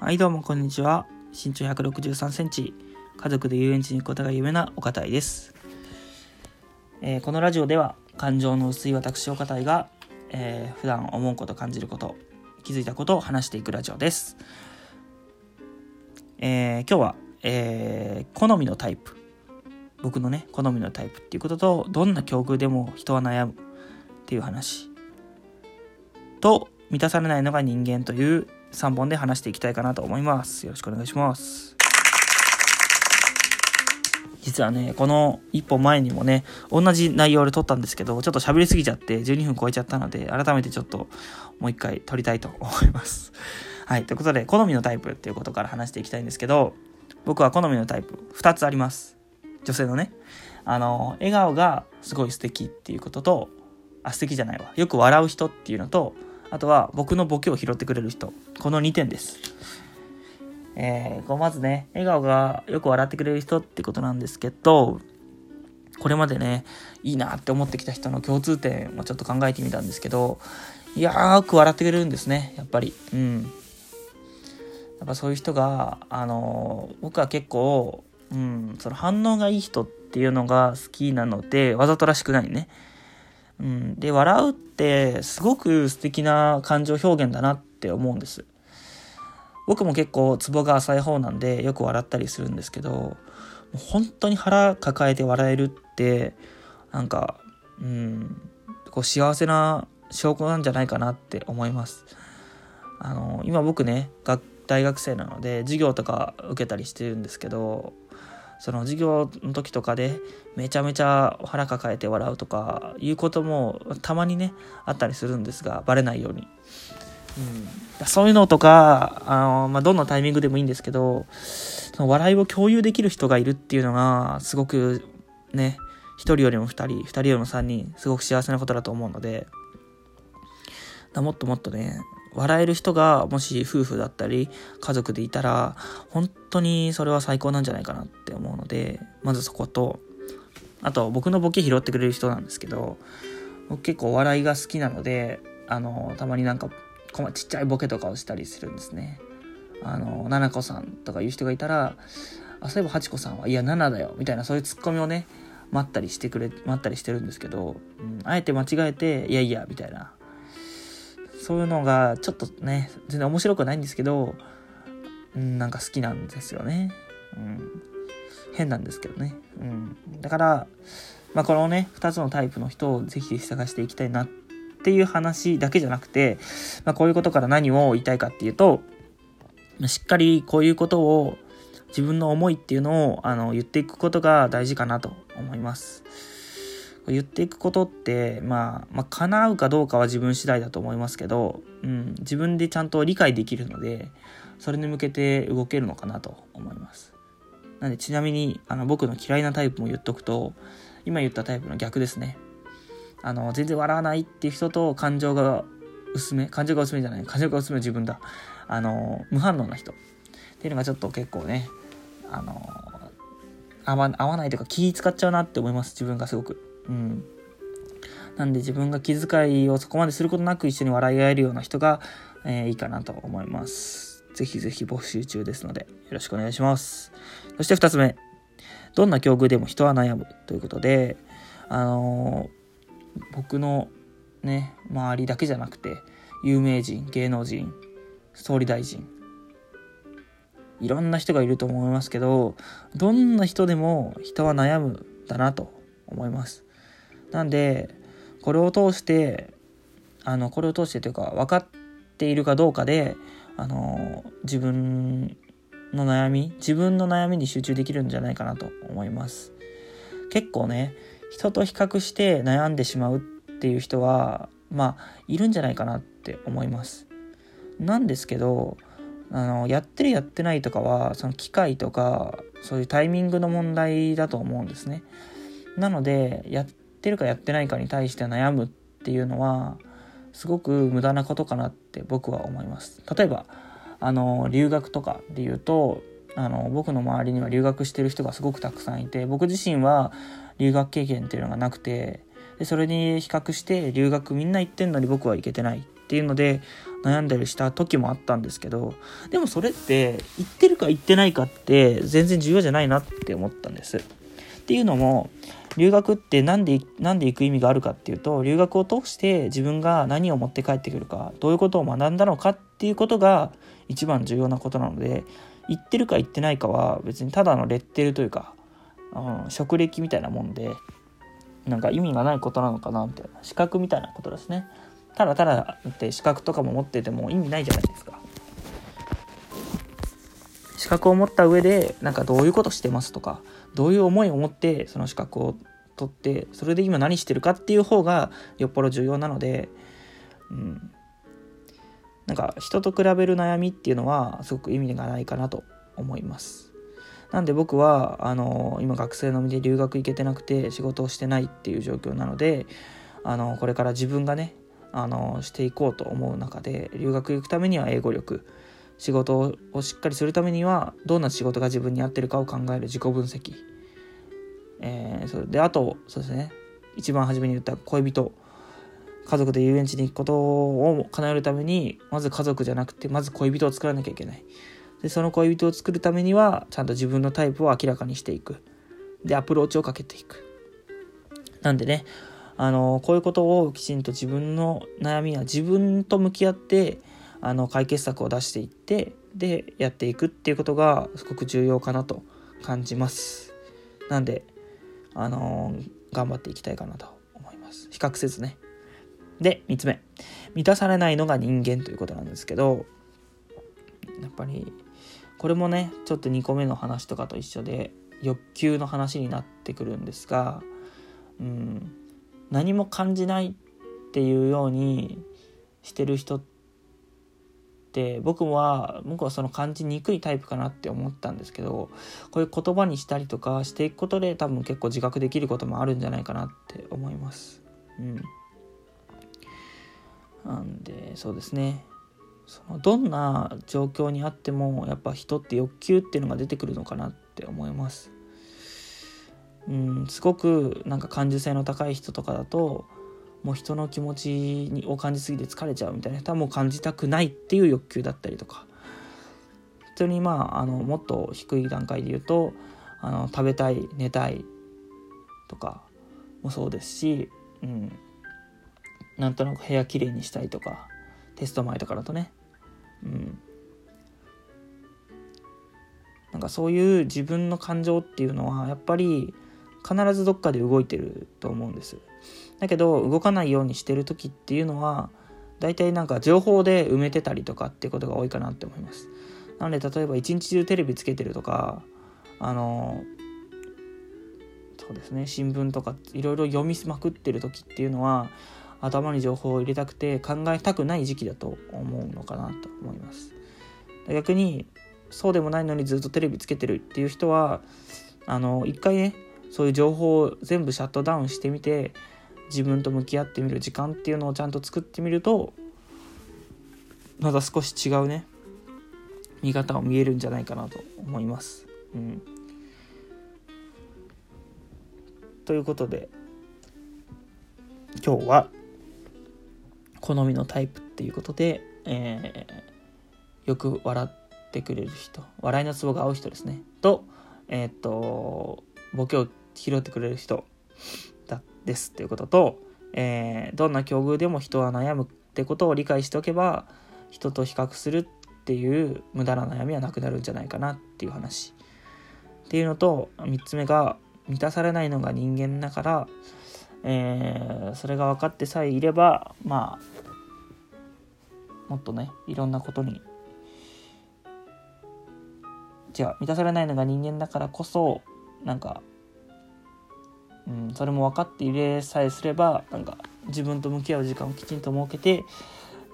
はい、どうもこんにちは。身長163センチ、家族で遊園地に行くことが夢な岡いです、えーこのラジオでは、感情の薄い私岡いが、えー普段思うこと感じること、気づいたことを話していくラジオです。えー今日は、えー好みのタイプ。僕のね、好みのタイプっていうことと、どんな境遇でも人は悩むっていう話。と、満たされないのが人間という3本で話していきたいかなと思います。よろしくお願いします。実はね、この1本前にもね、同じ内容で撮ったんですけど、ちょっと喋りすぎちゃって12分超えちゃったので、改めてちょっともう一回撮りたいと思います。はい、ということで、好みのタイプっていうことから話していきたいんですけど、僕は好みのタイプ2つあります。女性のね。あの、笑顔がすごい素敵っていうことと、あ、素敵じゃないわ。よく笑う人っていうのと、あとは僕のボケを拾ってくれる人。この2点です。えー、こうまずね、笑顔がよく笑ってくれる人ってことなんですけど、これまでね、いいなって思ってきた人の共通点をちょっと考えてみたんですけど、いやーく笑ってくれるんですね、やっぱり。うん。やっぱそういう人が、あのー僕は結構、うん、その反応がいい人っていうのが好きなので、わざとらしくないね。うん、で笑うってすごく素敵な感情表現だなって思うんです。僕も結構ツボが浅い方なんでよく笑ったりするんですけど本当に腹抱えて笑えるってなんかうんこう幸せな証拠なんじゃないかなって思います。あの今僕ね大学生なので授業とか受けたりしてるんですけどその授業の時とかでめちゃめちゃ腹抱えて笑うとかいうこともたまにねあったりするんですがバレないように、うん、そういうのとかあの、まあ、どんなタイミングでもいいんですけどその笑いを共有できる人がいるっていうのがすごくね1人よりも2人2人よりも3人すごく幸せなことだと思うのでだもっともっとね笑える人がもし夫婦だったり家族でいたら本当にそれは最高なんじゃないかなって思うのでまずそことあと僕のボケ拾ってくれる人なんですけど僕結構お笑いが好きなのであのたまになんかちっちゃいボケとかをしたりするんですね。あのななこさんとかいう人がいたらあそういえばはちこさんはいや7だよみたいなそういうツッコミをね待ったりしてくれ待ったりしてるんですけど、うん、あえて間違えていやいやみたいな。そういうのがちょっとね全然面白くないんですけど、うん、なんか好きなんですよね、うん、変なんですけどね、うん、だから、まあ、このね2つのタイプの人をぜひぜひ探していきたいなっていう話だけじゃなくて、まあ、こういうことから何を言いたいかっていうとしっかりこういうことを自分の思いっていうのをあの言っていくことが大事かなと思います。言っていくことって、まあ、まあ、叶うかどうかは自分次第だと思いますけど、うん、自分でちゃんと理解できるので、それに向けて動けるのかなと思います。なんで、ちなみに、あの、僕の嫌いなタイプも言っとくと、今言ったタイプの逆ですね。あの、全然笑わないっていう人と感情が薄め、感情が薄めじゃない、感情が薄めは自分だ。あの、無反応な人。っていうのがちょっと結構ね、あの、合わ合わないというか気使っちゃうなって思います、自分がすごく。うん。なんで自分が気遣いをそこまですることなく一緒に笑い合えるような人が、えーいいかなと思います。ぜひぜひ募集中ですので、よろしくお願いします。そして二つ目。どんな境遇でも人は悩むということで、あのー僕のね、周りだけじゃなくて、有名人、芸能人、総理大臣、いろんな人がいると思いますけど、どんな人でも人は悩むだなと思います。なんで、これを通して、あの、これを通してというか、分かっているかどうかで、あの、自分の悩み、自分の悩みに集中できるんじゃないかなと思います。結構ね、人と比較して悩んでしまうっていう人は、まあ、いるんじゃないかなって思います。なんですけど、あの、やってるやってないとかは、その機会とか、そういうタイミングの問題だと思うんですね。なので、やってるかやってないかに対して悩むっていうのは、すごく無駄なことかなって僕は思います。例えば、あの、留学とかで言うと、あの、僕の周りには留学してる人がすごくたくさんいて、僕自身は留学経験っていうのがなくて、でそれに比較して留学みんな行ってんのに僕は行けてないっていうので悩んだりした時もあったんですけどでもそれって言ってるか言ってないかって全然重要じゃないなって思ったんです。っていうのも留学って何で何で行く意味があるかっていうと留学を通して自分が何を持って帰ってくるかどういうことを学んだのかっていうことが一番重要なことなので言ってるか言ってないかは別にただのレッテルというか、うん、職歴みたいなもんでなんか意味がないことなのかなみたいな資格みたいなことですね。ただただって資格とかも持ってても意味ないじゃないですか。資格を持った上でなんかどういうことしてますとかどういう思いを持ってその資格を取ってそれで今何してるかっていう方がよっぽど重要なので、うん、なんか人と比べる悩みっていうのはすごく意味がないかなと思います。なんで僕はあの今学生の身で留学行けてなくて仕事をしてないっていう状況なのであのこれから自分がねあのしていこうと思う中で留学行くためには英語力仕事をしっかりするためにはどんな仕事が自分に合ってるかを考える自己分析、えー、それであとそうですね。一番初めに言った恋人家族で遊園地に行くことを叶えるためにまず家族じゃなくてまず恋人を作らなきゃいけない。でその恋人を作るためにはちゃんと自分のタイプを明らかにしていく。でアプローチをかけていく。なんでねあのこういうことをきちんと自分の悩みは自分と向き合ってあの解決策を出していってでやっていくっていうことがすごく重要かなと感じます。なんであの、頑張っていきたいかなと思います。比較せずね。で3つ目。満たされないのが人間ということなんですけどやっぱりこれもねちょっと2個目の話とかと一緒で欲求の話になってくるんですがうん何も感じないっていうようにしてる人っって僕は僕はその感じにくいタイプかなって思ったんですけどこういう言葉にしたりとかしていくことで多分結構自覚できることもあるんじゃないかなって思います。うん、なんでそうですねそのどんな状況にあってもやっぱ人って欲求っていうのが出てくるのかなって思います。うん、すごくなんか感受性の高い人とかだともう人の気持ちにを感じすぎて疲れちゃうみたいな人はもう感じたくないっていう欲求だったりとか。普通にまああのもっと低い段階で言うとあの食べたい寝たいとかもそうですし、うん、なんとなく部屋きれいにしたいとかテスト前とかだとね、うん、なんかそういう自分の感情っていうのはやっぱり必ずどっかで動いてると思うんです。だけど動かないようにしてる時っていうのは大体なんか情報で埋めてたりとかっていうことが多いかなって思います。なので例えば一日中テレビつけてるとかあのそうですね新聞とかいろいろ読みまくってる時っていうのは頭に情報を入れたくて考えたくない時期だと思うのかなと思います。逆にそうでもないのにずっとテレビつけてるっていう人はあの一回ねそういう情報を全部シャットダウンしてみて自分と向き合ってみる時間っていうのをちゃんと作ってみるとまた少し違うね見方を見えるんじゃないかなと思います。うん、ということで今日は好みのタイプっていうことで、えー、よく笑ってくれる人笑いのツボが合う人ですね。とえー、っとボケを拾ってくれる人。ですっていうことと、えー、どんな境遇でも人は悩むってことを理解しておけば人と比較するっていう無駄な悩みはなくなるんじゃないかなっていう話。っていうのと3つ目が満たされないのが人間だから、えー、それが分かってさえいればまあもっとねいろんなことに違う満たされないのが人間だからこそなんかうん、それも分かっていれさえすればなんか自分と向き合う時間をきちんと設けて、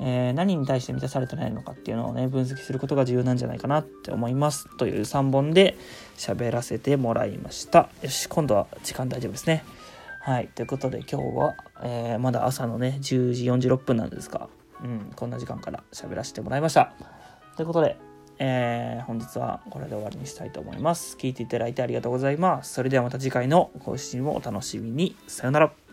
えー、何に対して満たされてないのかっていうのをね分析することが重要なんじゃないかなって思いますという3本で喋らせてもらいました。よし今度は時間大丈夫ですね。はいということで今日は、えー、まだ朝のね10時46分なんですが、うん、こんな時間から喋らせてもらいました。ということでえー、本日はこれで終わりにしたいと思います。聞いていただいてありがとうございます。それではまた次回の更新をお楽しみに。さよなら。